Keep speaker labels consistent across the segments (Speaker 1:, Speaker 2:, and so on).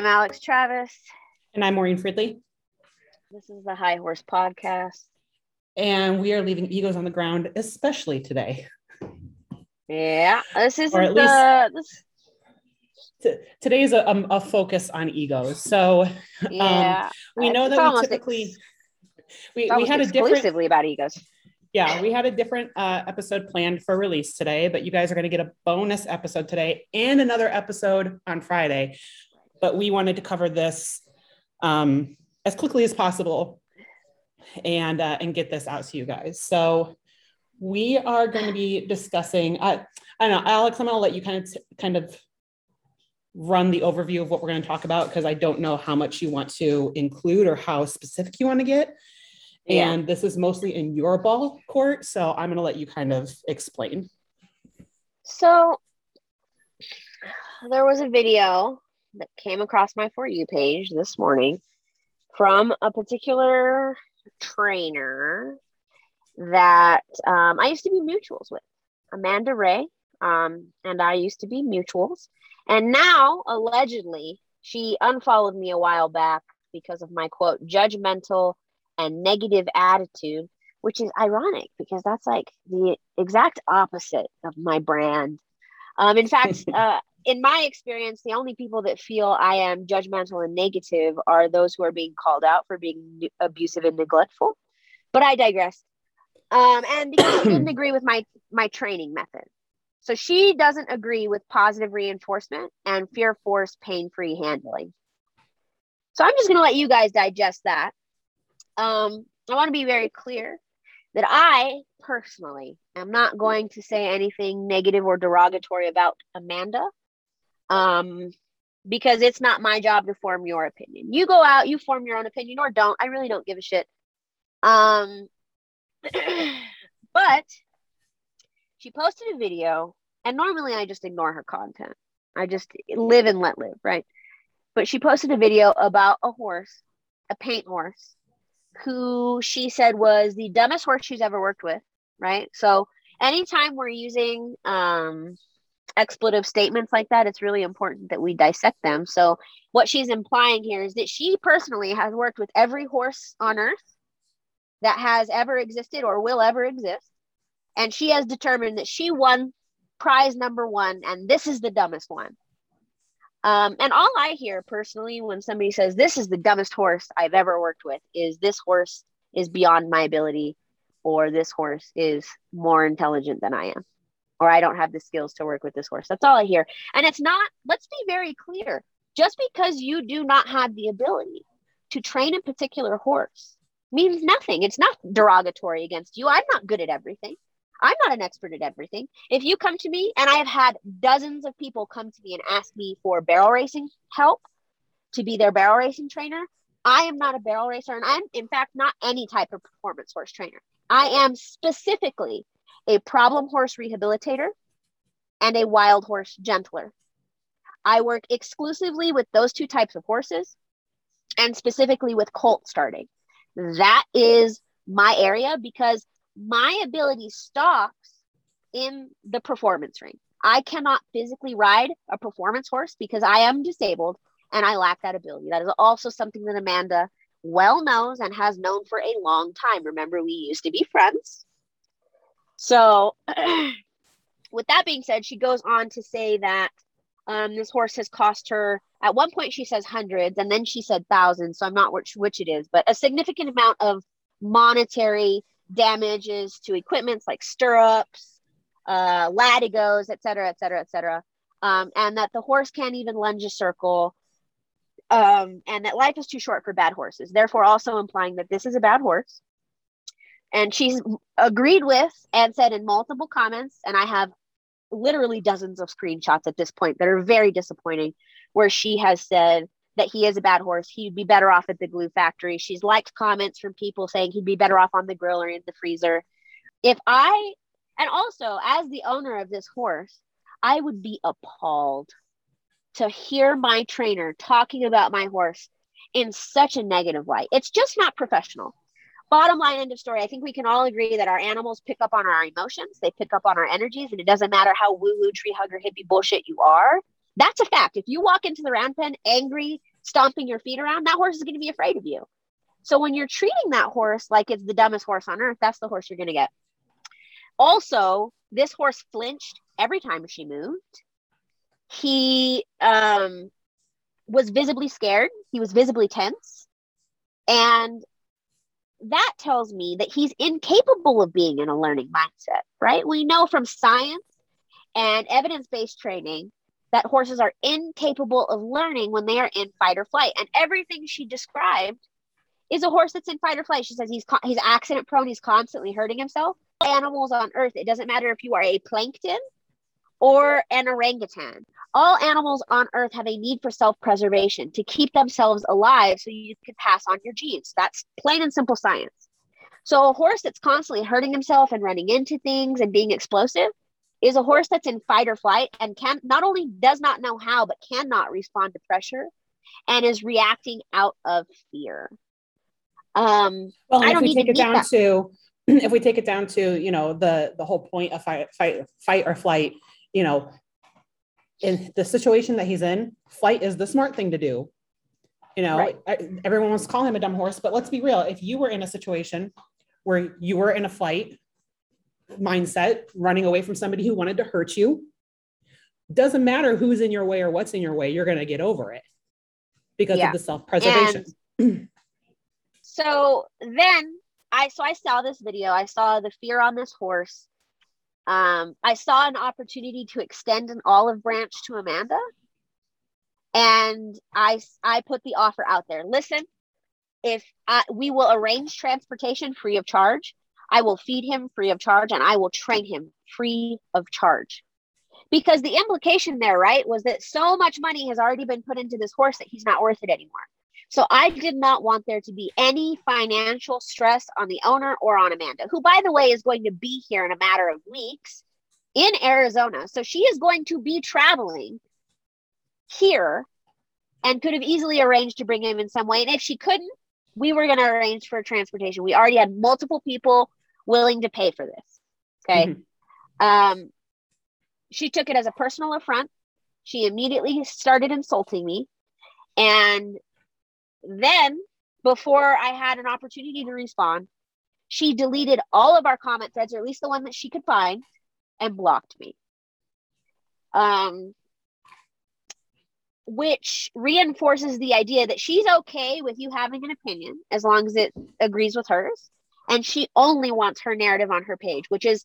Speaker 1: I'm Alex Travis.
Speaker 2: And I'm Maureen Fridley.
Speaker 1: This is the High Horse Podcast.
Speaker 2: And we are leaving egos on the ground, especially today.
Speaker 1: Yeah, this is the. This...
Speaker 2: T- today is a, um, a, focus on egos. So um, yeah, um, we know that we typically. Ex-
Speaker 1: we, we had a different exclusively about egos
Speaker 2: yeah, we had a different uh, episode planned for release today, but you guys are going to get a bonus episode today and another episode on Friday. But we wanted to cover this um, as quickly as possible and uh, and get this out to you guys. So we are going to be discussing. Uh, I don't know, Alex. I'm going to let you kind of kind of run the overview of what we're going to talk about because I don't know how much you want to include or how specific you want to get. Yeah. And this is mostly in your ball court. So I'm going to let you kind of explain.
Speaker 1: So there was a video that came across my For You page this morning from a particular trainer that um, I used to be mutuals with, Amanda Ray. Um, and I used to be mutuals. And now, allegedly, she unfollowed me a while back because of my quote, judgmental and negative attitude, which is ironic because that's like the exact opposite of my brand. Um, in fact, uh, in my experience, the only people that feel I am judgmental and negative are those who are being called out for being abusive and neglectful. But I digress. Um, and because she didn't agree with my my training method, so she doesn't agree with positive reinforcement and fear force pain free handling. So I'm just going to let you guys digest that um, I want to be very clear that I personally am not going to say anything negative or derogatory about Amanda um, because it's not my job to form your opinion. You go out, you form your own opinion or don't. I really don't give a shit. Um, but she posted a video, and normally I just ignore her content. I just live and let live, right? But she posted a video about a horse, a paint horse, who she said was the dumbest horse she's ever worked with, right? So anytime we're using um, expletive statements like that, it's really important that we dissect them. So what she's implying here is that she personally has worked with every horse on earth that has ever existed or will ever exist. And she has determined that she won prize number one, and this is the dumbest one. Um, and all I hear personally when somebody says, This is the dumbest horse I've ever worked with, is this horse is beyond my ability, or this horse is more intelligent than I am, or I don't have the skills to work with this horse. That's all I hear. And it's not, let's be very clear just because you do not have the ability to train a particular horse means nothing. It's not derogatory against you. I'm not good at everything. I'm not an expert at everything. If you come to me, and I have had dozens of people come to me and ask me for barrel racing help to be their barrel racing trainer, I am not a barrel racer, and I'm, in fact, not any type of performance horse trainer. I am specifically a problem horse rehabilitator and a wild horse gentler. I work exclusively with those two types of horses and specifically with colt starting. That is my area because my ability stops in the performance ring. I cannot physically ride a performance horse because I am disabled and I lack that ability. That is also something that Amanda well knows and has known for a long time. Remember, we used to be friends. So, with that being said, she goes on to say that um, this horse has cost her, at one point, she says hundreds, and then she said thousands. So, I'm not which, which it is, but a significant amount of monetary damages to equipments like stirrups, uh, latigos, et cetera, et cetera, et cetera. Um, and that the horse can't even lunge a circle, um, and that life is too short for bad horses. Therefore, also implying that this is a bad horse. And she's agreed with and said in multiple comments, and I have literally dozens of screenshots at this point that are very disappointing, where she has said that he is a bad horse. He'd be better off at the glue factory. She's liked comments from people saying he'd be better off on the grill or in the freezer. If I, and also as the owner of this horse, I would be appalled to hear my trainer talking about my horse in such a negative light. It's just not professional. Bottom line, end of story. I think we can all agree that our animals pick up on our emotions, they pick up on our energies, and it doesn't matter how woo woo, tree hugger, hippie bullshit you are. That's a fact. If you walk into the round pen angry, stomping your feet around, that horse is going to be afraid of you. So when you're treating that horse like it's the dumbest horse on earth, that's the horse you're going to get. Also, this horse flinched every time she moved. He um, was visibly scared. He was visibly tense. And that tells me that he's incapable of being in a learning mindset, right? We know from science and evidence based training that horses are incapable of learning when they are in fight or flight. And everything she described is a horse that's in fight or flight. She says he's he's accident prone. He's constantly hurting himself. Animals on Earth. It doesn't matter if you are a plankton or an orangutan. All animals on Earth have a need for self preservation to keep themselves alive, so you can pass on your genes. That's plain and simple science. So a horse that's constantly hurting himself and running into things and being explosive is a horse that's in fight or flight and can not only does not know how but cannot respond to pressure and is reacting out of fear um,
Speaker 2: well, I don't if we take it down that. to, if we take it down to, you know, the the whole point of fight, fight, fight or flight, you know, in the situation that he's in, flight is the smart thing to do. You know, right. everyone wants to call him a dumb horse, but let's be real. If you were in a situation where you were in a flight mindset, running away from somebody who wanted to hurt you, doesn't matter who's in your way or what's in your way, you're going to get over it because yeah. of the self preservation.
Speaker 1: so then I so I saw this video. I saw the fear on this horse. Um, I saw an opportunity to extend an olive branch to Amanda, and I I put the offer out there. Listen, if I, we will arrange transportation free of charge, I will feed him free of charge, and I will train him free of charge. Because the implication there, right, was that so much money has already been put into this horse that he's not worth it anymore. So I did not want there to be any financial stress on the owner or on Amanda, who, by the way, is going to be here in a matter of weeks in Arizona. So she is going to be traveling here and could have easily arranged to bring him in some way. And if she couldn't, we were going to arrange for transportation. We already had multiple people willing to pay for this. Okay. Mm-hmm. Um, she took it as a personal affront. She immediately started insulting me. And then, before I had an opportunity to respond, she deleted all of our comment threads, or at least the one that she could find, and blocked me. Um, which reinforces the idea that she's okay with you having an opinion as long as it agrees with hers. And she only wants her narrative on her page, which is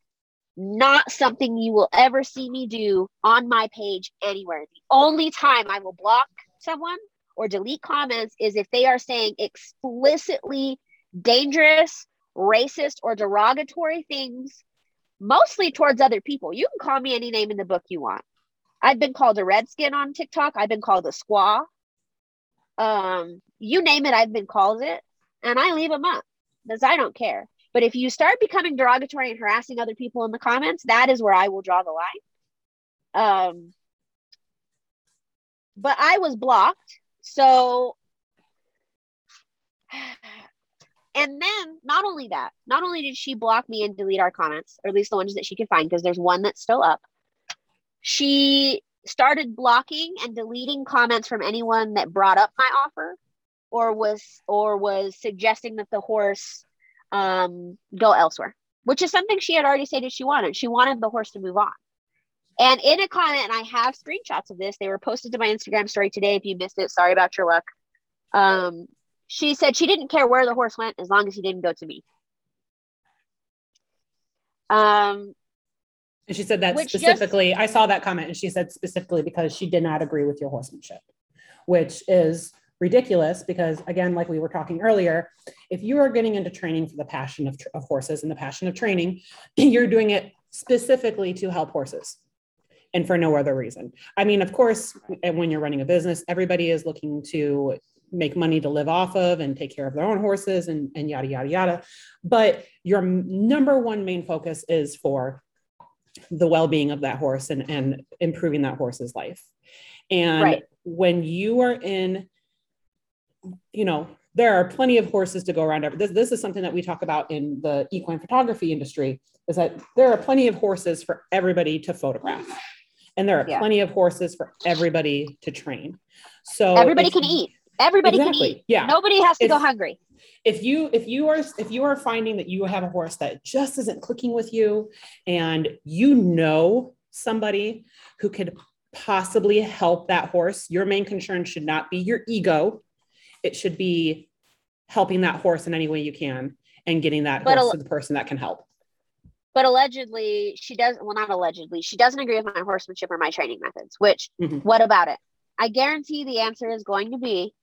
Speaker 1: not something you will ever see me do on my page anywhere. The only time I will block someone or delete comments is if they are saying explicitly dangerous, racist, or derogatory things, mostly towards other people. You can call me any name in the book you want. I've been called a redskin on TikTok. I've been called a squaw. Um, you name it, I've been called it, and I leave them up because I don't care. But if you start becoming derogatory and harassing other people in the comments, that is where I will draw the line. Um, but I was blocked so, and then not only that, not only did she block me and delete our comments, or at least the ones that she could find, because there's one that's still up, she started blocking and deleting comments from anyone that brought up my offer or was or was suggesting that the horse um, go elsewhere, which is something she had already stated she wanted. She wanted the horse to move on. And in a comment, and I have screenshots of this, they were posted to my Instagram story today. If you missed it, sorry about your luck. Um, she said she didn't care where the horse went as long as he didn't go to me. Um,
Speaker 2: and she said that specifically. Just, I saw that comment, and she said specifically because she did not agree with your horsemanship, which is ridiculous because again like we were talking earlier if you are getting into training for the passion of, of horses and the passion of training you're doing it specifically to help horses and for no other reason. I mean, of course, when you're running a business, everybody is looking to make money to live off of and take care of their own horses and, and yada, yada, yada. But your number one main focus is for the well being of that horse and, and improving that horse's life. And right. when you are in, you know, there are plenty of horses to go around. This, this is something that we talk about in the equine photography industry is that there are plenty of horses for everybody to photograph and there are yeah. plenty of horses for everybody to train. So
Speaker 1: everybody can eat. Everybody
Speaker 2: Exactly.
Speaker 1: can eat.
Speaker 2: Yeah.
Speaker 1: Nobody has to go hungry.
Speaker 2: if you if you are if you are finding that you have a horse that just isn't clicking with you and you know somebody who could possibly help that horse your main concern should not be your ego it should be helping that horse in any way you can and getting that
Speaker 1: But
Speaker 2: horse
Speaker 1: a-
Speaker 2: to the person that can help
Speaker 1: But allegedly, she does. Well, not allegedly. She doesn't agree with my horsemanship or my training methods. Which,
Speaker 2: Mhm.
Speaker 1: what about it? I guarantee the answer is going to be,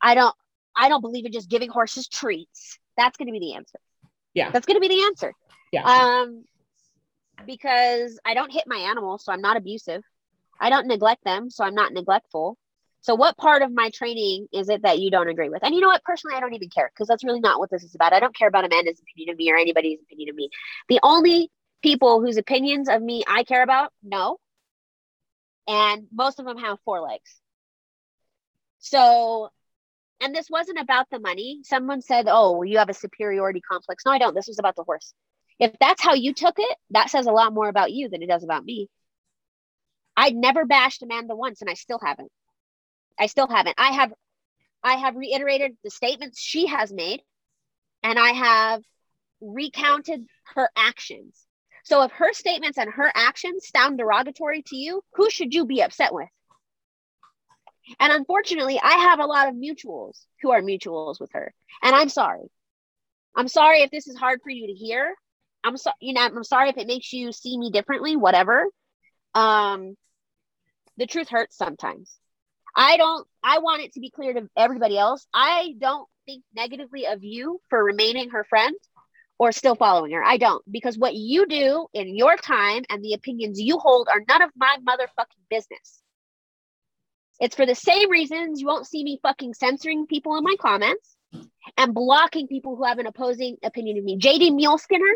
Speaker 1: I don't. I don't believe in just giving horses treats. That's going to be the answer.
Speaker 2: Yeah.
Speaker 1: That's going to be the answer.
Speaker 2: Yeah.
Speaker 1: Um, because I don't hit my animals, so I'm not abusive. I don't neglect them, so I'm not neglectful. So, what part of my training is it that you don't agree with? And you know what? Personally, I don't even care because that's really not what this is about. I don't care about Amanda's opinion of me or anybody's opinion of me. The only people whose opinions of me I care about, no. And most of them have four legs. So, and this wasn't about the money. Someone said, oh, you have a superiority complex. No, I don't. This was about the horse. If that's how you took it, that says a lot more about you than it does about me. I never bashed Amanda once, and I still haven't. I still haven't. I have I have reiterated the statements she has made, and I have recounted her actions. So if her statements and her actions sound derogatory to you, who should you be upset with? And unfortunately, I have a lot of mutuals who are mutuals with her. And I'm sorry. I'm sorry if this is hard for you to hear. I'm sorry, you know, I'm sorry if it makes you see me differently, whatever. Um the truth hurts sometimes. I don't I want it to be clear to everybody else. I don't think negatively of you for remaining her friend or still following her. I don't because what you do in your time and the opinions you hold are none of my motherfucking business. It's for the same reasons you won't see me fucking censoring people in my comments and blocking people who have an opposing opinion of me. JD Muleskinner,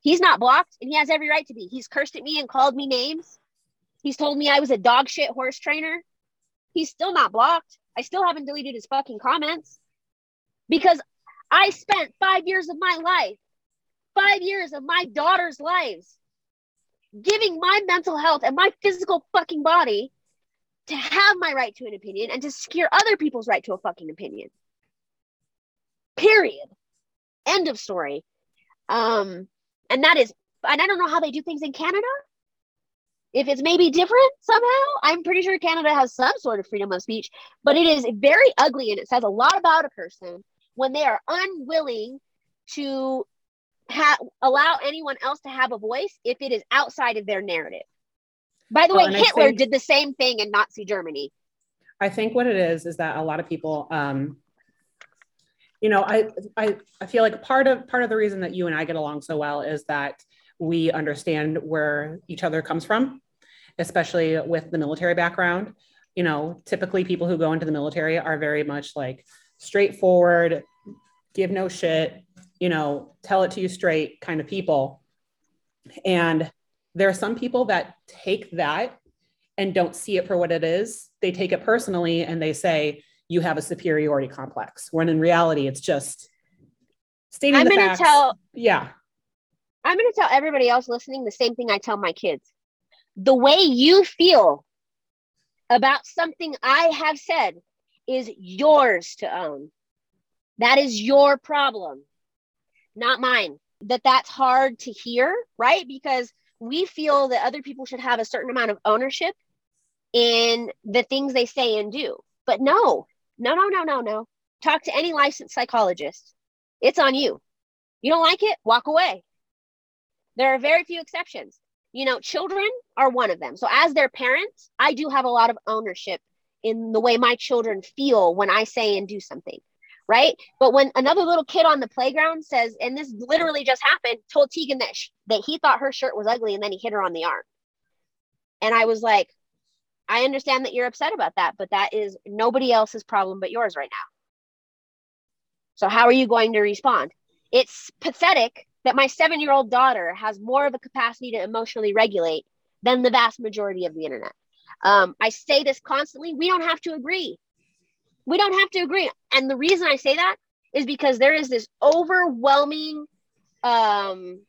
Speaker 1: he's not blocked and he has every right to be. He's cursed at me and called me names. He's told me I was a dog shit horse trainer. He's still not blocked. I still haven't deleted his fucking comments because I spent five years of my life, five years of my daughter's lives, giving my mental health and my physical fucking body to have my right to an opinion and to secure other people's right to a fucking opinion. Period. End of story. Um, and that is, and I don't know how they do things in Canada. If it's maybe different somehow, I'm pretty sure Canada has some sort of freedom of speech, but it is very ugly and it says a lot about a person when they are unwilling to ha- allow anyone else to have a voice if it is outside of their narrative. By the
Speaker 2: Well,
Speaker 1: way, Hitler
Speaker 2: think-
Speaker 1: did the same thing in Nazi Germany.
Speaker 2: I think what it is is that a lot of people, um, you know, I, I I feel like part of part of the reason that you and I get along so well is that we understand where each other comes from, especially with the military background. You know, typically people who go into the military are very much like straightforward, give no shit, you know, tell it to you straight kind of people. And there are some people that take that and don't see it for what it is. They take it personally and they say, you have a superiority complex, when in reality, it's just stating
Speaker 1: I'm
Speaker 2: the
Speaker 1: to
Speaker 2: facts.
Speaker 1: tell
Speaker 2: yeah.
Speaker 1: I'm going to tell everybody else listening the same thing I tell my kids. The way you feel about something I have said is yours to own. That is your problem, not mine. That that's hard to hear, right? Because we feel that other people should have a certain amount of ownership in the things they say and do. But no, no, no, no, no, no. Talk to any licensed psychologist. It's on you. You don't like it? Walk away. There are very few exceptions. You know, children are one of them. So, as their parents, I do have a lot of ownership in the way my children feel when I say and do something, right? But when another little kid on the playground says, and this literally just happened, told Tegan that sh- that he thought her shirt was ugly, and then he hit her on the arm, and I was like, I understand that you're upset about that, but that is nobody else's problem but yours right now. So, how are you going to respond? It's pathetic that my seven year old daughter has more of a capacity to emotionally regulate than the vast majority of the internet. Um, I say this constantly. We don't have to agree. We don't have to agree. And the reason I say that is because there is this overwhelming um,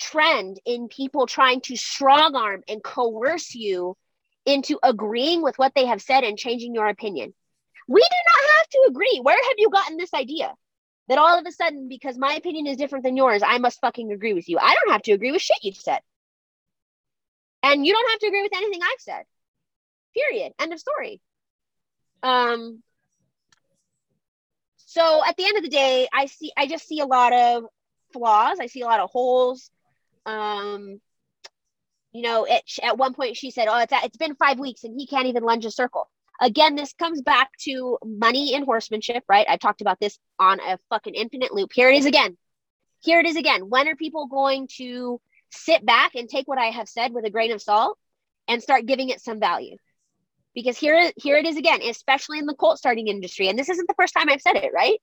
Speaker 1: trend in people trying to strong arm and coerce you into agreeing with what they have said and changing your opinion. We do not have to agree. Where have you gotten this idea? That all of a sudden, because my opinion is different than yours, I must fucking agree with you. I don't have to agree with shit you've said. And you don't have to agree with anything I've said. Period. End of story. Um so at the end of the day, I see I just see a lot of flaws. I see a lot of holes. Um you know, it, at one point she said, "Oh, it's it's been 5 weeks and he can't even lunge a circle." Again, this comes back to money and horsemanship, right? I've talked about this on a fucking infinite loop. Here it is again. Here it is again. When are people going to sit back and take what I have said with a grain of salt and start giving it some value? Because here, here it is again, especially in the colt starting industry. And this isn't the first time I've said it, right?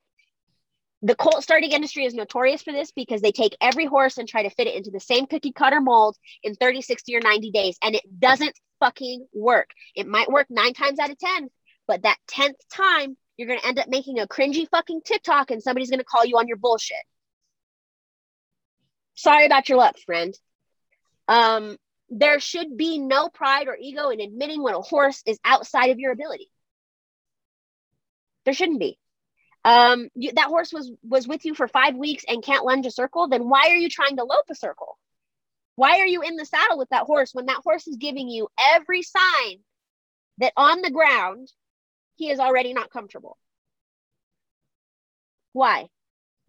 Speaker 1: The colt starting industry is notorious for this because they take every horse and try to fit it into the same cookie cutter mold in 30, 60, or 90 days. And it doesn't fucking work. It might work nine times out of 10, but that 10th time, you're going to end up making a cringy fucking TikTok and somebody's going to call you on your bullshit. Sorry about your luck, friend. Um, there should be no pride or ego in admitting when a horse is outside of your ability. There shouldn't be. Um, you, that horse was was with you for five weeks and can't lunge a circle. Then why are you trying to lope a circle? Why are you in the saddle with that horse when that horse is giving you every sign that on the ground he is already not comfortable? Why?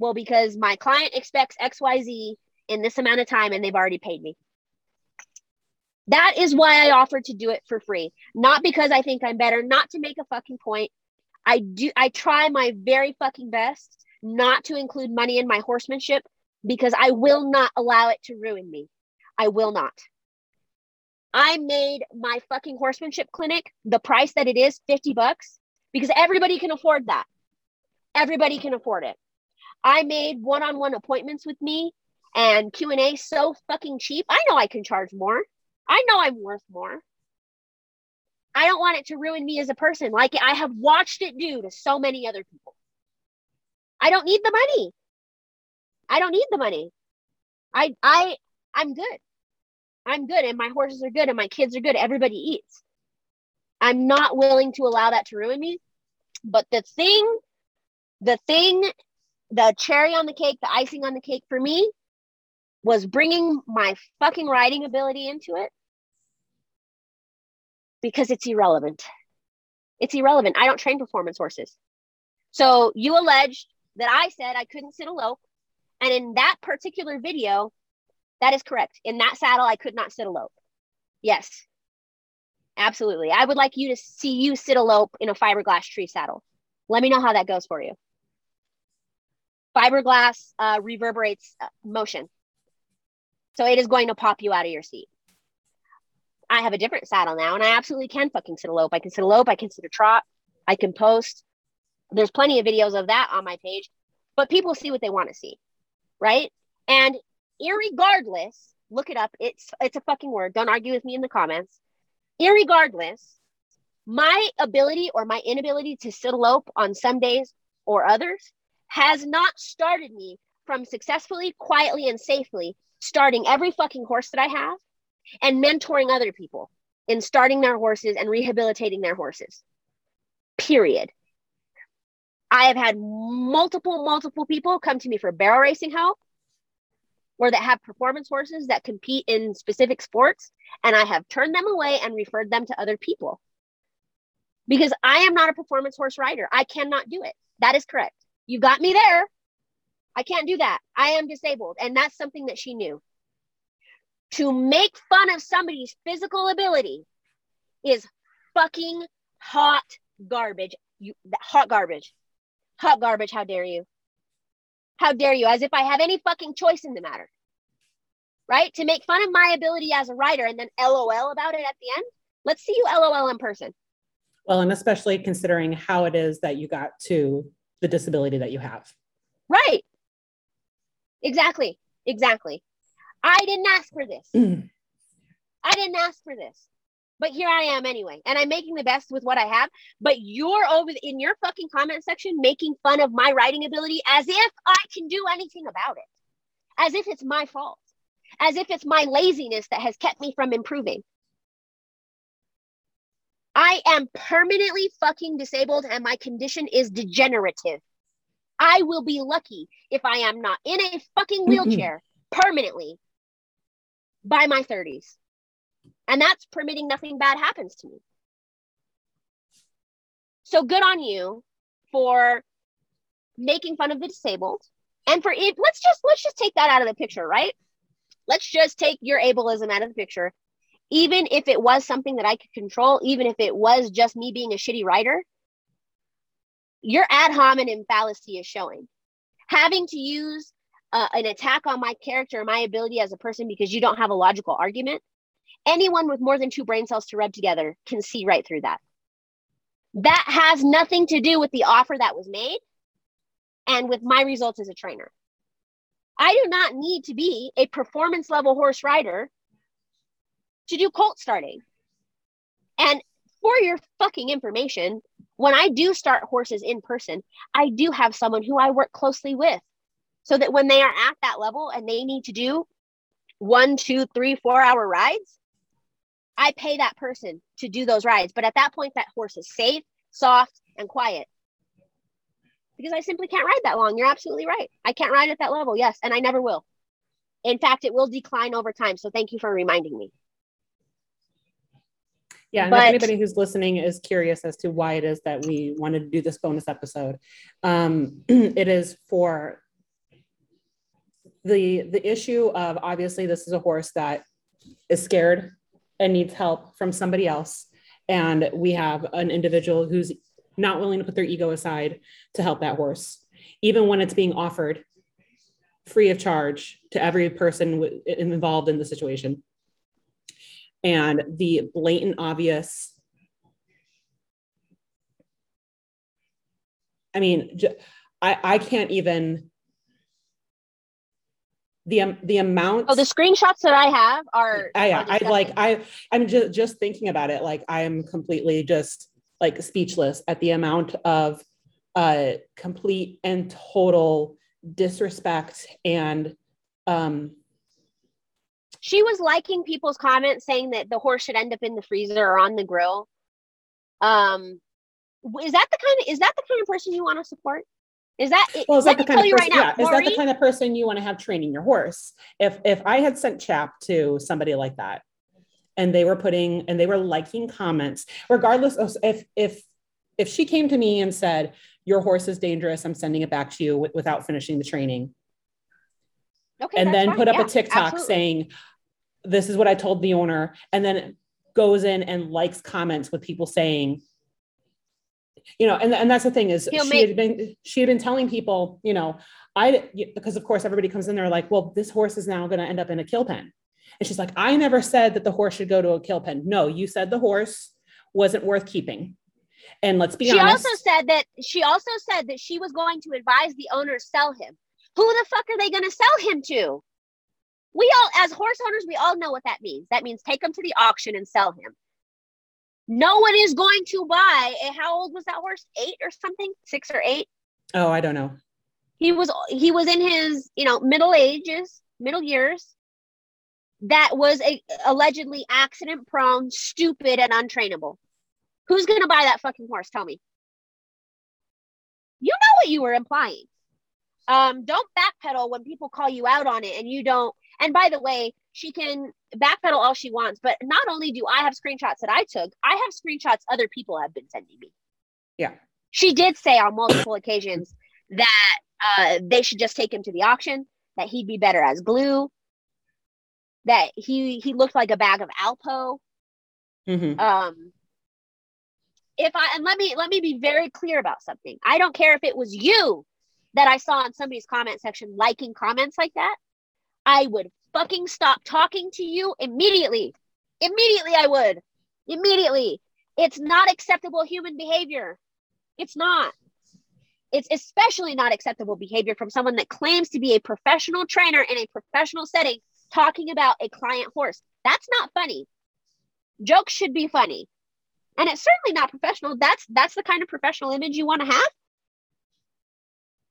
Speaker 1: Well, because my client expects XYZ in this amount of time and they've already paid me. That is why I offered to do it for free. Not because I think I'm better, not to make a fucking point. I do I try my very fucking best not to include money in my horsemanship because I will not allow it to ruin me. I will not. I made my fucking horsemanship clinic the price that it is 50 bucks because everybody can afford that. Everybody can afford it. I made one-on-one appointments with me and Q&A so fucking cheap. I know I can charge more. I know I'm worth more. I don't want it to ruin me as a person like I have watched it do to so many other people. I don't need the money. I don't need the money. I I I'm good. I'm good and my horses are good and my kids are good. Everybody eats. I'm not willing to allow that to ruin me. But the thing the thing the cherry on the cake, the icing on the cake for me was bringing my fucking riding ability into it because it's irrelevant. It's irrelevant. I don't train performance horses. So you alleged that I said I couldn't sit a lope. And in that particular video, that is correct. In that saddle, I could not sit a lope. Yes, absolutely. I would like you to see you sit a lope in a fiberglass tree saddle. Let me know how that goes for you. Fiberglass uh, reverberates uh, motion. So it is going to pop you out of your seat. I have a different saddle now, and I absolutely can fucking sit a lope. I can sit a lope. I can sit a trot. I can post. There's plenty of videos of that on my page, but people see what they want to see, right? And irregardless, look it up. It's it's a fucking word. Don't argue with me in the comments. Irregardless, my ability or my inability to sit a on some days or others has not started me from successfully, quietly, and safely starting every fucking horse that I have and mentoring other people in starting their horses and rehabilitating their horses. Period. I have had multiple, multiple people come to me for barrel racing help or that have performance horses that compete in specific sports. And I have turned them away and referred them to other people because I am not a performance horse rider. I cannot do it. That is correct. You got me there. I can't do that. I am disabled. And that's something that she knew to make fun of somebody's physical ability is fucking hot garbage. You hot garbage. Hot garbage, how dare you? How dare you? As if I have any fucking choice in the matter. Right? To make fun of my ability as a rider and then LOL about it at the end. Let's see you LOL in person.
Speaker 2: Well, and especially considering how it is that you got to the disability that you have.
Speaker 1: Right. Exactly. Exactly. I didn't ask for this. Mm. I didn't ask for this. But here I am anyway. And I'm making the best with what I have. But you're over in your fucking comment section making fun of my riding ability as if I can do anything about it. As if it's my fault. As if it's my laziness that has kept me from improving. I am permanently fucking disabled and my condition is degenerative. I will be lucky if I am not in a fucking wheelchair permanently by my 30s. And that's permitting nothing bad happens to me. So good on you for making fun of the disabled and for it let's just let's just take that out of the picture, right? Let's just take your ableism out of the picture. Even if it was something that I could control, even if it was just me being a shitty rider, your ad hominem fallacy is showing. Having to use uh, an attack on my character, my ability as a person, because you don't have a logical argument, anyone with more than two brain cells to rub together can see right through that. That has nothing to do with the offer that was made and with my results as a trainer. I do not need to be a performance level horse rider to do colt starting. And for your fucking information, when I do start horses in person, I do have someone who I work closely with so that when they are at that level and they need to do one, two, three, four hour rides, I pay that person to do those rides. But at that point, that horse is safe, soft, and quiet. Because I simply can't ride that long. You're absolutely right. I can't ride at that level. Yes. And I never will. In fact, it will decline over time. So thank you for reminding me.
Speaker 2: Yeah, and but, if anybody who's listening is curious as to why it is that we wanted to do this bonus episode, um, it is for the the issue of obviously this is a horse that is scared and needs help from somebody else, and we have an individual who's not willing to put their ego aside to help that horse, even when it's being offered free of charge to every person w- involved in the situation. And the blatant obvious i mean i i can't even the um, the amount
Speaker 1: oh the screenshots that i have are
Speaker 2: i i like i i'm just just thinking about it like i am completely just like speechless at the amount of uh complete and total disrespect and um
Speaker 1: she was liking people's comments saying that the horse should end up in the freezer or on the grill. Um, is that the kind of is that the kind of person you want to support? Is that
Speaker 2: well? Is that the kind of person? Right yeah, now, is that the kind of person you want to have training your horse? If if I had sent Chap to somebody like that, and they were putting and they were liking comments, regardless of if if if she came to me and said your horse is dangerous, I'm sending it back to you w- without finishing the training. Okay, and then fine. put up yeah, a TikTok absolutely. saying, this is what I told the owner, and then goes in and likes comments with people saying, you know, and, and that's the thing is He'll she make- had been she had been telling people, you know, I because of course everybody comes in there like, well, this horse is now going to end up in a kill pen. And she's like, I never said that the horse should go to a kill pen. No, you said the horse wasn't worth keeping. And let's be
Speaker 1: she
Speaker 2: honest.
Speaker 1: She also said that she also said that she was going to advise the owner sell him. Who the fuck are they going to sell him to? We all, as horse owners, we all know what that means. That means take him to the auction and sell him. No one is going to buy. A, how old was that horse? Eight or something? Six or eight?
Speaker 2: Oh, I don't know.
Speaker 1: He was he was in his you know middle ages, middle years. That was a allegedly accident prone, stupid, and untrainable. Who's gonna buy that fucking horse? Tell me. You know what you were implying. Um, don't backpedal when people call you out on it and you don't and by the way, she can backpedal all she wants, but not only do I have screenshots that I took, I have screenshots other people have been sending me.
Speaker 2: Yeah.
Speaker 1: She did say on multiple occasions that uh, they should just take him to the auction, that he'd be better as glue, that he he looked like a bag of Alpo. Mm-hmm. Um, if I and let me let me be very clear about something. I don't care if it was you that I saw in somebody's comment section liking comments like that. I would fucking stop talking to you immediately. Immediately, I would. Immediately. It's not acceptable human behavior. It's not. It's especially not acceptable behavior from someone that claims to be a professional trainer in a professional setting talking about a client horse. That's not funny. Jokes should be funny. And it's certainly not professional. That's that's the kind of professional image you want to have.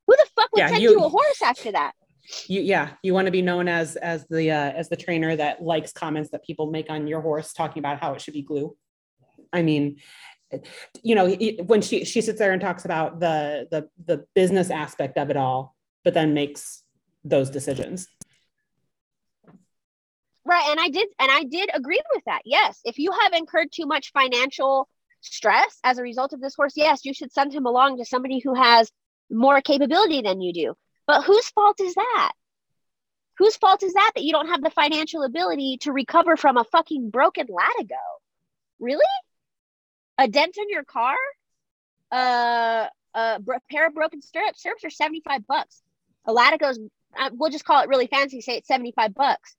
Speaker 1: Who the fuck would yeah, send you, you a horse after that?
Speaker 2: You yeah you want to be known as as the uh, as the trainer that likes comments that people make on your horse talking about how it should be glue I mean, you know, when she she sits there and talks about the the the business aspect of it all, but then makes those decisions.
Speaker 1: Right, and I did and I did agree with that. Yes, if you have incurred too much financial stress as a result of this horse, yes, you should send him along to somebody who has more capability than you do. But whose fault is that? Whose fault is that that you don't have the financial ability to recover from a fucking broken latigo? Really? A dent in your car? Uh, a pair of broken stirrups? Stirrups are 75 bucks. A latigo's, uh, we'll just call it really fancy, say it's 75 bucks.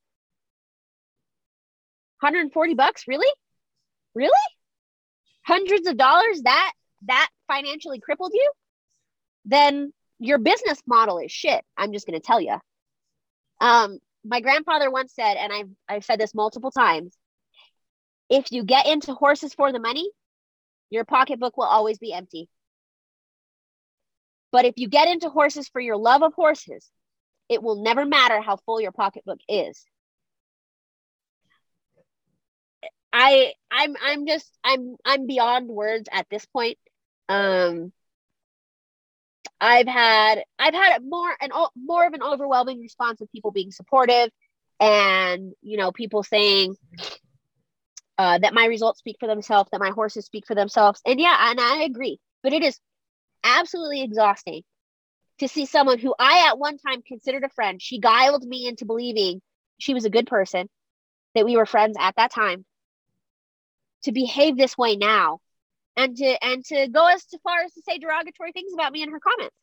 Speaker 1: 140 bucks? Really? Really? Hundreds of dollars that that financially crippled you? Then your business model is shit. I'm just going to tell you. Um, my grandfather once said, and I've, I've said this multiple times if you get into horses for the money, your pocketbook will always be empty. But if you get into horses for your love of horses, it will never matter how full your pocketbook is. I I'm I'm just I'm I'm beyond words at this point. Um I've had I've had more and more of an overwhelming response of people being supportive and you know people saying uh, that my results speak for themselves, that my horses speak for themselves. And yeah, and I agree. But it is absolutely exhausting to see someone who I at one time considered a friend. She guiled me into believing she was a good person, that we were friends at that time, to behave this way now and to and to go as far as to say derogatory things about me in her comments.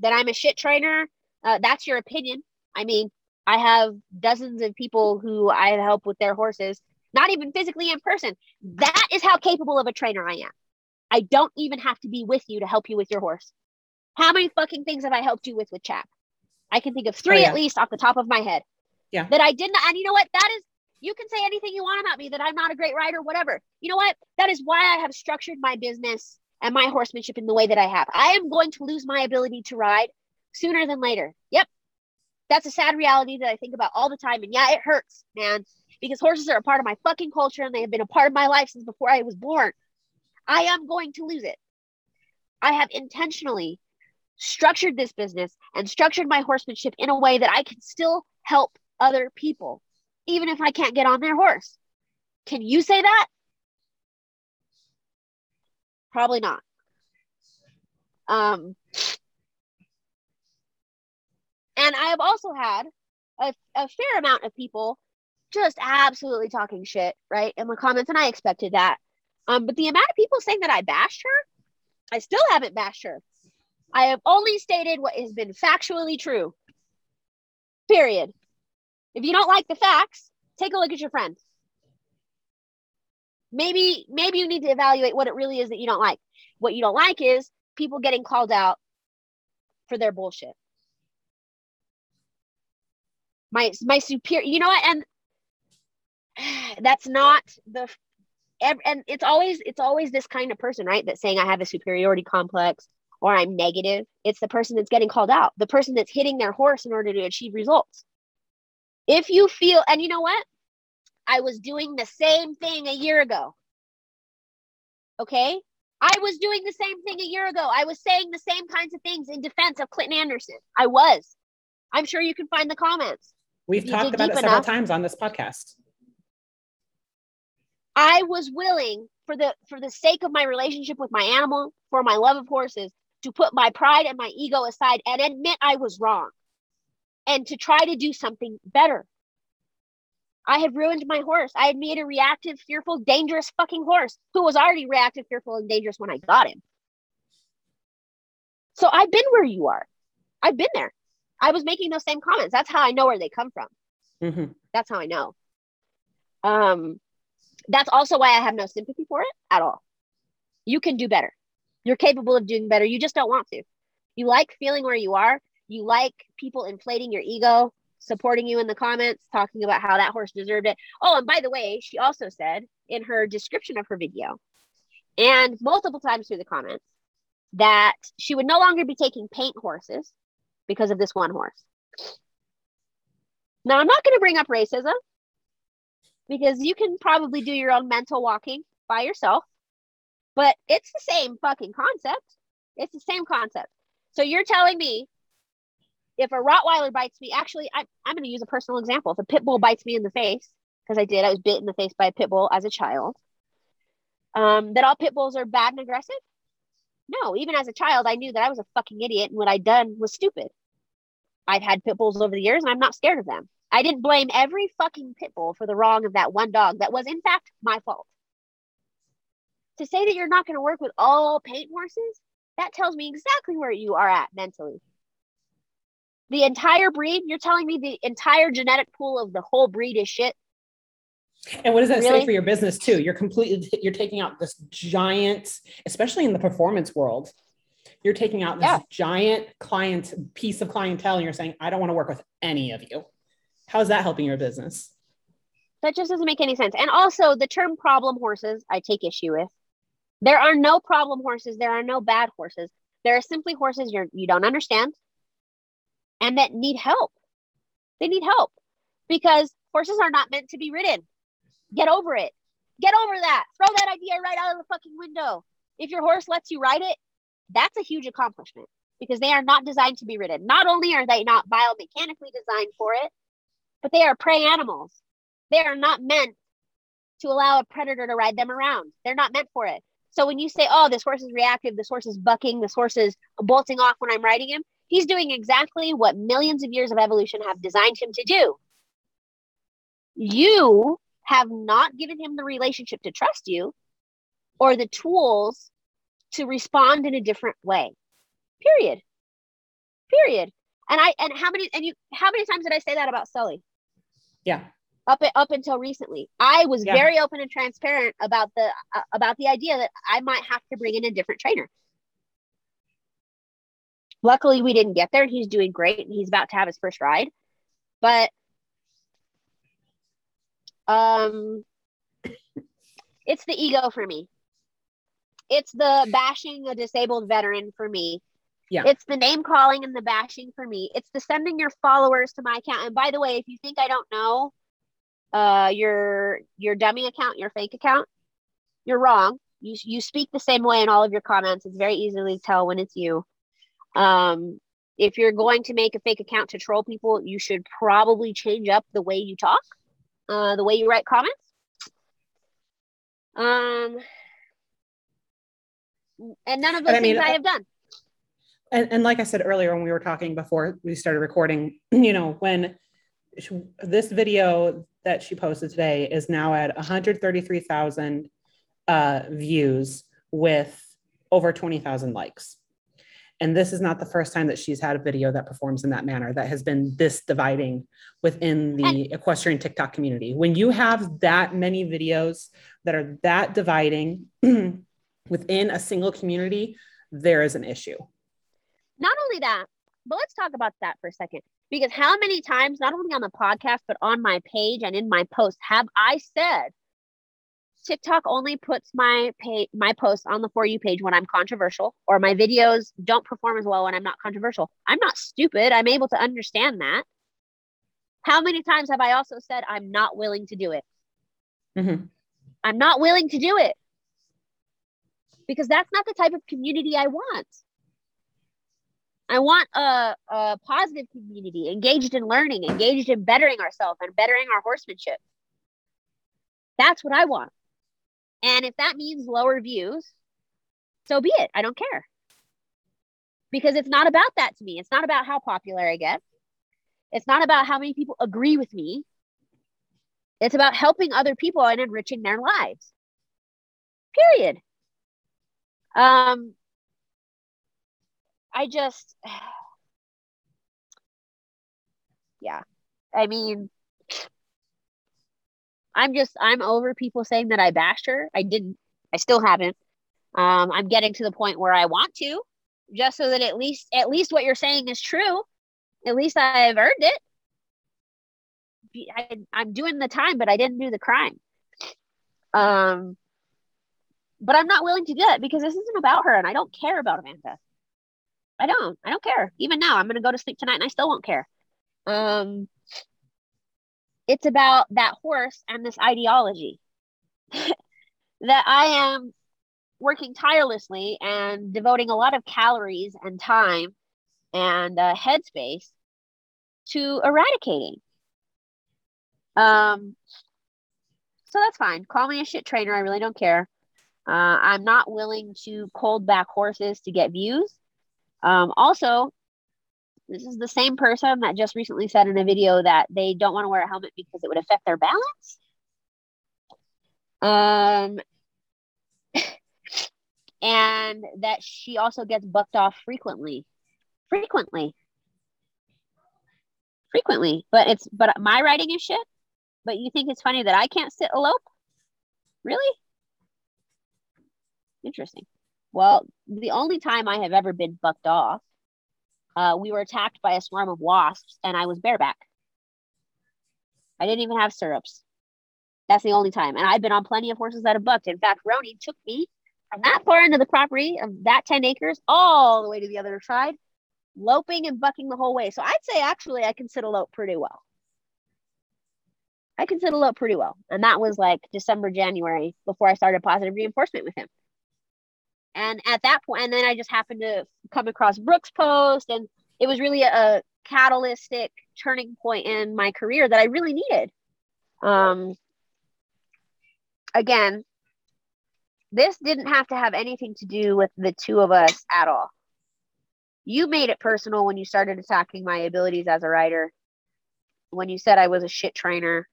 Speaker 1: That I'm a shit trainer. Uh, that's your opinion. I mean, I have dozens of people who I help with their horses, not even physically in person. That is how capable of a trainer I am. I don't even have to be with you to help you with your horse. How many fucking things have I helped you with with Chap? I can think of three oh, yeah. at least off the top of my head.
Speaker 2: Yeah.
Speaker 1: That I didn't. And you know what? That is you can say anything you want about me that I'm not a great rider, whatever. You know what? That is why I have structured my business and my horsemanship in the way that I have. I am going to lose my ability to ride sooner than later. Yep. That's a sad reality that I think about all the time. And yeah, it hurts, man, because horses are a part of my fucking culture and they have been a part of my life since before I was born. I am going to lose it. I have intentionally structured this business and structured my horsemanship in a way that I can still help other people even if I can't get on their horse. Can you say that? Probably not. Um, and I have also had a, a fair amount of people just absolutely talking shit, right, in the comments, and I expected that. Um, but the amount of people saying that I bashed her, I still haven't bashed her. I have only stated what has been factually true. Period. If you don't like the facts, take a look at your friends. Maybe maybe you need to evaluate what it really is that you don't like. What you don't like is people getting called out for their bullshit. My my superior, you know what? And that's not the and it's always it's always this kind of person, right? That's saying I have a superiority complex or I'm negative. It's the person that's getting called out, the person that's hitting their horse in order to achieve results. If you feel, and you know what? I was doing the same thing a year ago. Okay? I was doing the same thing a year ago. I was saying the same kinds of things in defense of Clinton Anderson. I was. I'm sure you can find the comments.
Speaker 2: We've talked about it several enough. times on this podcast.
Speaker 1: I was willing for the for the sake of my relationship with my animal, for my love of horses, to put my pride and my ego aside and admit I was wrong and to try to do something better. I had ruined my horse. I had made a reactive, fearful, dangerous fucking horse who was already reactive, fearful, and dangerous when I got him. So I've been where you are. I've been there. I was making those same comments. That's how I know where they come from. Mm-hmm. That's how I know. Um, that's also why I have no sympathy for it at all. You can do better. You're capable of doing better. You just don't want to. You like feeling where you are you like people inflating your ego, supporting you in the comments, talking about how that horse deserved it. Oh, and by the way, she also said in her description of her video and multiple times through the comments that she would no longer be taking paint horses because of this one horse. Now, I'm not going to bring up racism. because you can probably do your own mental walking by yourself, but it's the same fucking concept. It's the same concept. So you're telling me if a Rottweiler bites me, actually, I, I'm going to use a personal example. If a pit bull bites me in the face, because I did, I was bit in the face by a pit bull as a child, um, that all pit bulls are bad and aggressive? No, even as a child, I knew that I was a fucking idiot and what I'd done was stupid. I've had pit bulls over the years and I'm not scared of them. I didn't blame every fucking pit bull for the wrong of that one dog that was, in fact, my fault. To say that you're not going to work with all paint horses, that tells me exactly where you are at mentally. The entire breed, you're telling me the entire genetic pool of the whole breed is shit.
Speaker 2: And what does that really? say for your business too? You're completely you're taking out this giant, especially in the performance world. You're taking out this yeah. giant client piece of clientele and you're saying, I don't want to work with any of you. How's that helping your business?
Speaker 1: That just doesn't make any sense. And also the term problem horses, I take issue with. There are no problem horses. There are no bad horses. There are simply horses you're, you don't understand and that need help. They need help because horses are not meant to be ridden. Get over it. Get over that. Throw that idea right out of the fucking window. If your horse lets you ride it, that's a huge accomplishment because they are not designed to be ridden. Not only are they not biomechanically designed for it, but they are prey animals. They are not meant to allow a predator to ride them around. They're not meant for it. So when you say, oh, this horse is reactive, this horse is bucking, this horse is bolting off when I'm riding him, he's doing exactly what millions of years of evolution have designed him to do. You have not given him the relationship to trust you or the tools to respond in a different way. Period. Period. And I and how many and you how many times did I say that about Sully?
Speaker 2: Yeah
Speaker 1: up up until recently i was yeah. very open and transparent about the uh, about the idea that i might have to bring in a different trainer luckily we didn't get there he's doing great and he's about to have his first ride but um it's the ego for me it's the bashing a disabled veteran for me yeah. It's the name calling and the bashing for me. It's the sending your followers to my account. And by the way, if you think I don't know, uh, your your dummy account, your fake account, you're wrong. You you speak the same way in all of your comments. It's very easily tell when it's you. Um, if you're going to make a fake account to troll people, you should probably change up the way you talk, uh, the way you write comments. Um, and none of those I things mean, I have done.
Speaker 2: And, and like I said earlier when we were talking before we started recording, you know, when this video that she posted today is now at 133,000 uh, views with over 20,000 likes. And this is not the first time that she's had a video that performs in that manner that has been this dividing within the equestrian TikTok community. When you have that many videos that are that dividing within a single community, there is an issue.
Speaker 1: Not only that, but let's talk about that for a second. Because how many times, not only on the podcast, but on my page and in my posts, have I said TikTok only puts my pay, my posts on the For You page when I'm controversial, or my videos don't perform as well when I'm not controversial. I'm not stupid. I'm able to understand that. How many times have I also said I'm not willing to do it? Mm-hmm. I'm not willing to do it because that's not the type of community I want. I want a, a positive community engaged in learning, engaged in bettering ourselves and bettering our horsemanship. That's what I want. And if that means lower views, so be it. I don't care. Because it's not about that to me. It's not about how popular I get. It's not about how many people agree with me. It's about helping other people and enriching their lives. Period. Um, I just, yeah. I mean, I'm just, I'm over people saying that I bashed her. I didn't, I still haven't. Um, I'm getting to the point where I want to, just so that at least, at least what you're saying is true. At least I've earned it. I, I'm doing the time, but I didn't do the crime. Um, but I'm not willing to do it because this isn't about her, and I don't care about Amanda. I don't. I don't care. Even now, I'm going to go to sleep tonight and I still won't care. Um, It's about that horse and this ideology that I am working tirelessly and devoting a lot of calories and time and uh, headspace to eradicating. Um, so that's fine. Call me a shit trainer. I really don't care. Uh, I'm not willing to cold back horses to get views. Um, also, this is the same person that just recently said in a video that they don't want to wear a helmet because it would affect their balance. Um, and that she also gets bucked off frequently. Frequently. Frequently. But it's but my riding is shit. But you think it's funny that I can't sit a lope? Really? Interesting. Well, the only time I have ever been bucked off, uh, we were attacked by a swarm of wasps and I was bareback. I didn't even have stirrups. That's the only time. And I've been on plenty of horses that have bucked. In fact, Roni took me from that far into the property of that 10 acres all the way to the other side, loping and bucking the whole way. So I'd say actually I can sit a lope pretty well. I can sit a lope pretty well. And that was like December, January before I started positive reinforcement with him. And at that point, and then I just happened to come across Brooks' post, and it was really a, catalytic turning point in my career that I really needed. Um, again, this didn't have to have anything to do with the two of us at all. You made it personal when you started attacking my abilities as a rider, when you said I was a shit trainer.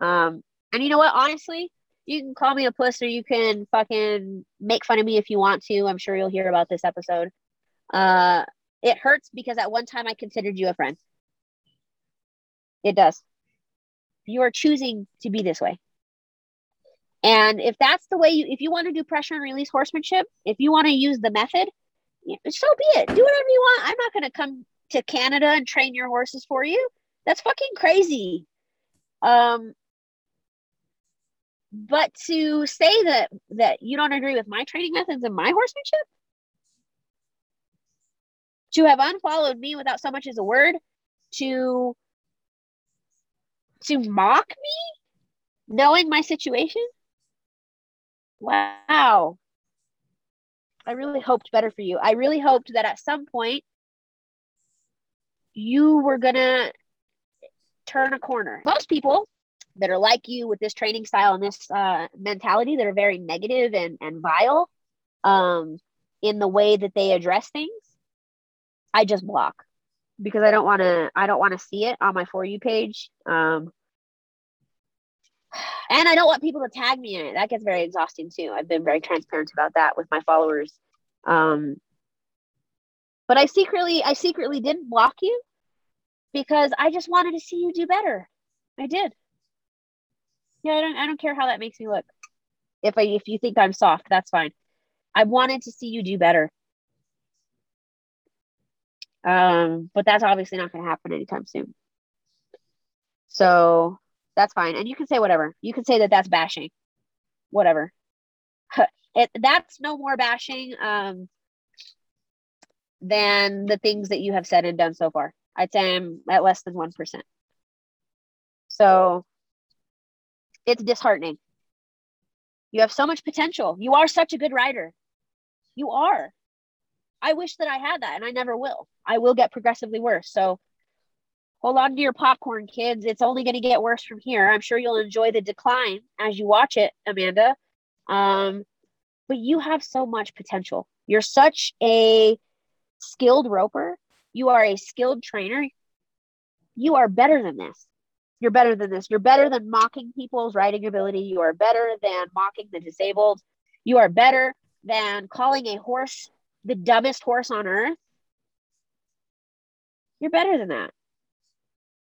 Speaker 1: Um, and you know what? Honestly, you can call me a puss or you can fucking make fun of me if you want to. I'm sure you'll hear about this episode. Uh, it hurts because at one time I considered you a friend. It does. You are choosing to be this way. And if that's the way you, if you want to do pressure and release horsemanship, if you want to use the method, so be it. Do whatever you want. I'm not going to come to Canada and train your horses for you. That's fucking crazy. Um, but to say that that you don't agree with my training methods and my horsemanship, to have unfollowed me without so much as a word, to to mock me, knowing my situation, Wow. I really hoped better for you. I really hoped that at some point you were to turn a corner. Most people that are like you with this training style and this uh, mentality that are very negative and, and vile um, in the way that they address things, I just block because I don't want to. I don't want to see it on my for you page. Um, and I don't want people to tag me in it. That gets very exhausting too. I've been very transparent about that with my followers. Um, but I secretly, I secretly didn't block you because I just wanted to see you do better. I did. Yeah, I don't, I don't care how that makes me look. If I, if you think I'm soft, that's fine. I wanted to see you do better. Um, but that's obviously not going to happen anytime soon. So that's fine. And you can say whatever. You can say that that's bashing. Whatever. it, that's no more bashing um, than the things that you have said and done so far. I'd say I'm at less than 1%. So it's disheartening. You have so much potential. You are such a good rider. You are. I wish that I had that and I never will. I will get progressively worse. So hold on to your popcorn, kids. It's only going to get worse from here. I'm sure you'll enjoy the decline as you watch it, Amanda. Um, but you have so much potential. You're such a skilled roper. You are a skilled trainer. You are better than this. You're better than this. You're better than mocking people's riding ability. You are better than mocking the disabled. You are better than calling a horse the dumbest horse on earth. You're better than that.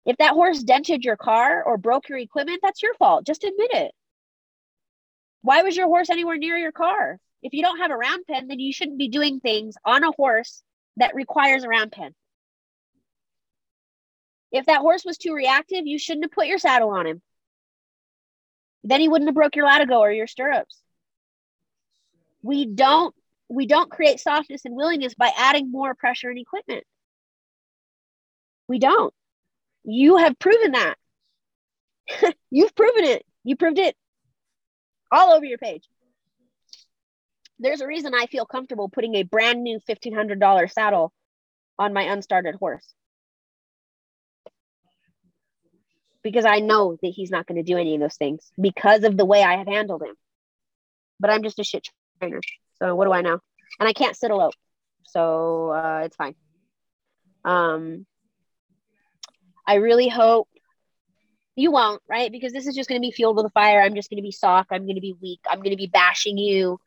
Speaker 1: If that horse dented your car or broke your equipment, that's your fault. Just admit it. Why was your horse anywhere near your car? If you don't have a round pen, then you shouldn't be doing things on a horse that requires a round pen. If that horse was too reactive, you shouldn't have put your saddle on him. Then he wouldn't have broke your latigo or your stirrups. We don't we don't create softness and willingness by adding more pressure and equipment. We don't. You have proven that. You've proven it. You proved it all over your page. There's a reason I feel comfortable putting a brand new $1,500 saddle on my unstarted horse. Because I know that he's not going to do any of those things because of the way I have handled him. But I'm just a shit trainer. So what do I know? And I can't sit alone. So uh, it's fine. Um, I really hope you won't, right? Because this is just going to be fueled with a fire. I'm just going to be soft. I'm going to be weak. I'm going to be bashing you.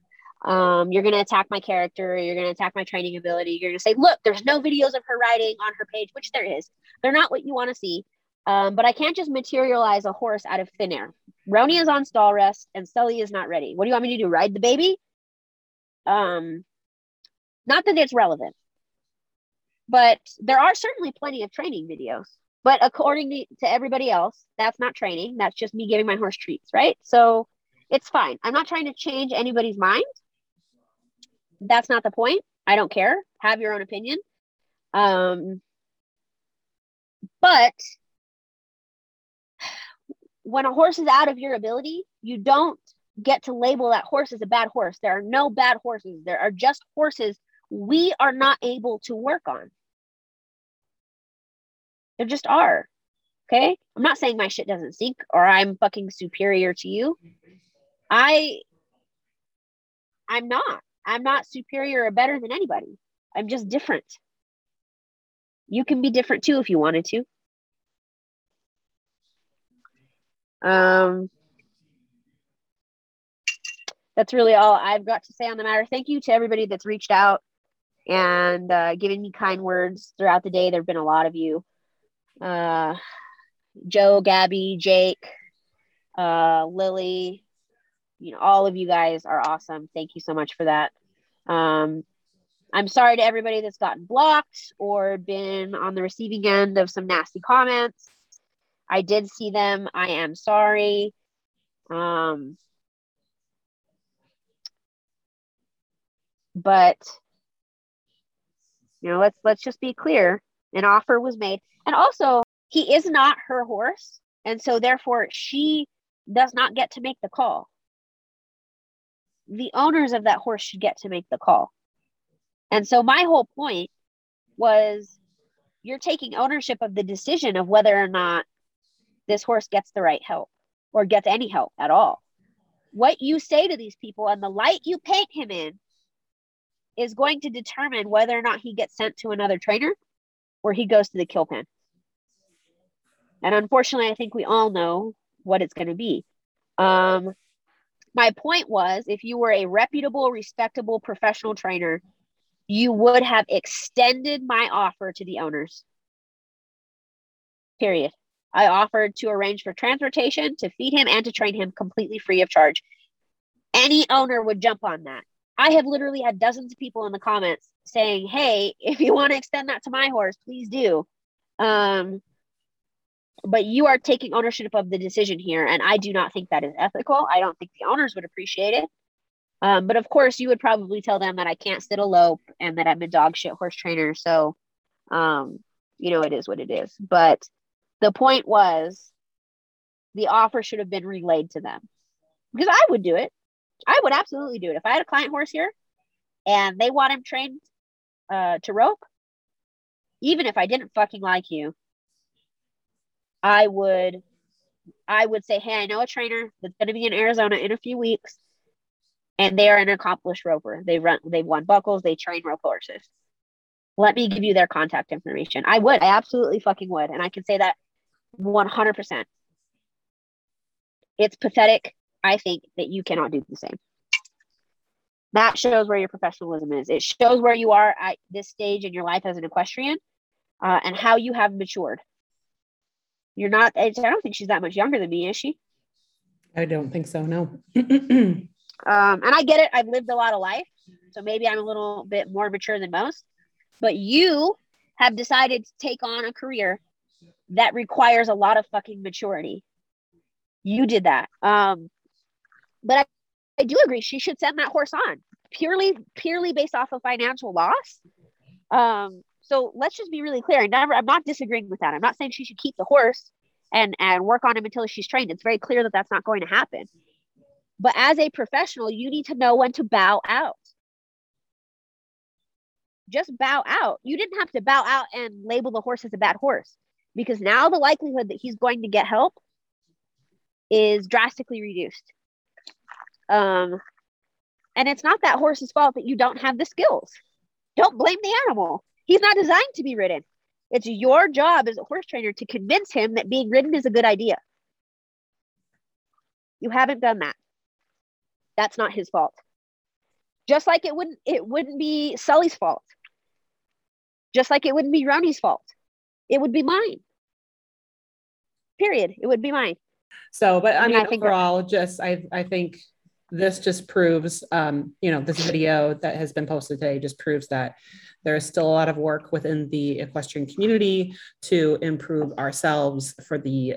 Speaker 1: Um, you're going to attack my character. You're going to attack my training ability. You're going to say, look, there's no videos of her riding on her page, which there is. They're not what you want to see. Um, but I can't just materialize a horse out of thin air. Roni is on stall rest and Sully is not ready. What do you want me to do? Ride the baby? Um, not that it's relevant, but there are certainly plenty of training videos. But according to, to everybody else, that's not training. That's just me giving my horse treats, right? So it's fine. I'm not trying to change anybody's mind. That's not the point. I don't care. Have your own opinion. Um, but when a horse is out of your ability, you don't get to label that horse as a bad horse. There are no bad horses. There are just horses we are not able to work on. There just are. Okay. I'm not saying my shit doesn't sink or I'm fucking superior to you. I I'm not. I'm not superior or better than anybody. I'm just different. You can be different too if you wanted to. Um that's really all I've got to say on the matter. Thank you to everybody that's reached out and uh, giving me kind words throughout the day. There have been a lot of you. Uh, Joe, Gabby, Jake, uh, Lily, you know, all of you guys are awesome. Thank you so much for that. Um, I'm sorry to everybody that's gotten blocked or been on the receiving end of some nasty comments. I did see them. I am sorry. Um, but you know, let's let's just be clear. An offer was made. And also, he is not her horse. And so therefore she does not get to make the call. The owners of that horse should get to make the call. And so my whole point was you're taking ownership of the decision of whether or not this horse gets the right help or gets any help at all. What you say to these people and the light you paint him in is going to determine whether or not he gets sent to another trainer or he goes to the kill pen. And unfortunately, I think we all know what it's going to be. Um, my point was if you were a reputable, respectable professional trainer, you would have extended my offer to the owners. Period. I offered to arrange for transportation, to feed him, and to train him completely free of charge. Any owner would jump on that. I have literally had dozens of people in the comments saying, "Hey, if you want to extend that to my horse, please do." Um, but you are taking ownership of the decision here, and I do not think that is ethical. I don't think the owners would appreciate it. Um, but of course, you would probably tell them that I can't sit a lope and that I'm a dog shit horse trainer. So, um, you know, it is what it is. But the point was, the offer should have been relayed to them because I would do it. I would absolutely do it. If I had a client horse here and they want him trained uh, to rope, even if I didn't fucking like you, I would I would say, hey, I know a trainer that's going to be in Arizona in a few weeks, and they are an accomplished roper. They run, they've won buckles, they train rope horses. Let me give you their contact information. I would, I absolutely fucking would, and I can say that one hundred percent. It's pathetic I think that you cannot do the same. That shows where your professionalism is. It shows where you are at this stage in your life as an equestrian uh, and how you have matured. You're not, I don't think she's that much younger than me, is she?
Speaker 2: I don't think so, no.
Speaker 1: um, and I get it. I've lived a lot of life. So maybe I'm a little bit more mature than most. But you have decided to take on a career that requires a lot of fucking maturity. You did that. Um, but I, I do agree she should send that horse on purely purely based off of financial loss. Um, so let's just be really clear. I never I'm not disagreeing with that. I'm not saying she should keep the horse and and work on him until she's trained. It's very clear that that's not going to happen. But as a professional, you need to know when to bow out. Just bow out. You didn't have to bow out and label the horse as a bad horse because now the likelihood that he's going to get help is drastically reduced. Um, and it's not that horse's fault that you don't have the skills. Don't blame the animal. He's not designed to be ridden. It's your job as a horse trainer to convince him that being ridden is a good idea. You haven't done that. That's not his fault. Just like it wouldn't it wouldn't be Sully's fault. Just like it wouldn't be Roni's fault. It would be mine. Period. It would be mine.
Speaker 2: So, but I mean, I think overall, just I I think this just proves, um, you know, this video that has been posted today just proves that there is still a lot of work within the equestrian community to improve ourselves for the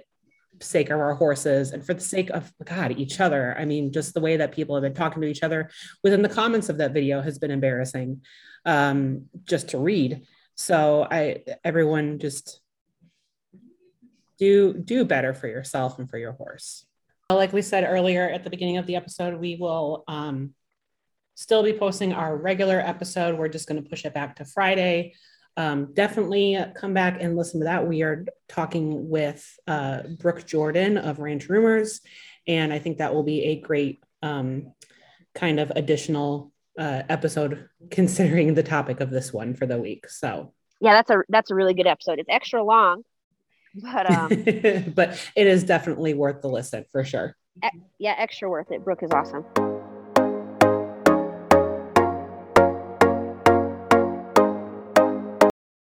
Speaker 2: sake of our horses and for the sake of God, each other. I mean, just the way that people have been talking to each other within the comments of that video has been embarrassing um, just to read. So I, everyone just do do better for yourself and for your horse. Like we said earlier at the beginning of the episode, we will um, still be posting our regular episode. We're just going to push it back to Friday. Um, definitely come back and listen to that. We are talking with uh, Brooke Jordan of Ranch Rumors, and I think that will be a great um, kind of additional uh, episode considering the topic of this one for the week. So
Speaker 1: yeah, that's a that's a really good episode. It's extra long, but um,
Speaker 2: but it is definitely worth the listen for sure.
Speaker 1: E- yeah, extra worth it. Brooke is awesome.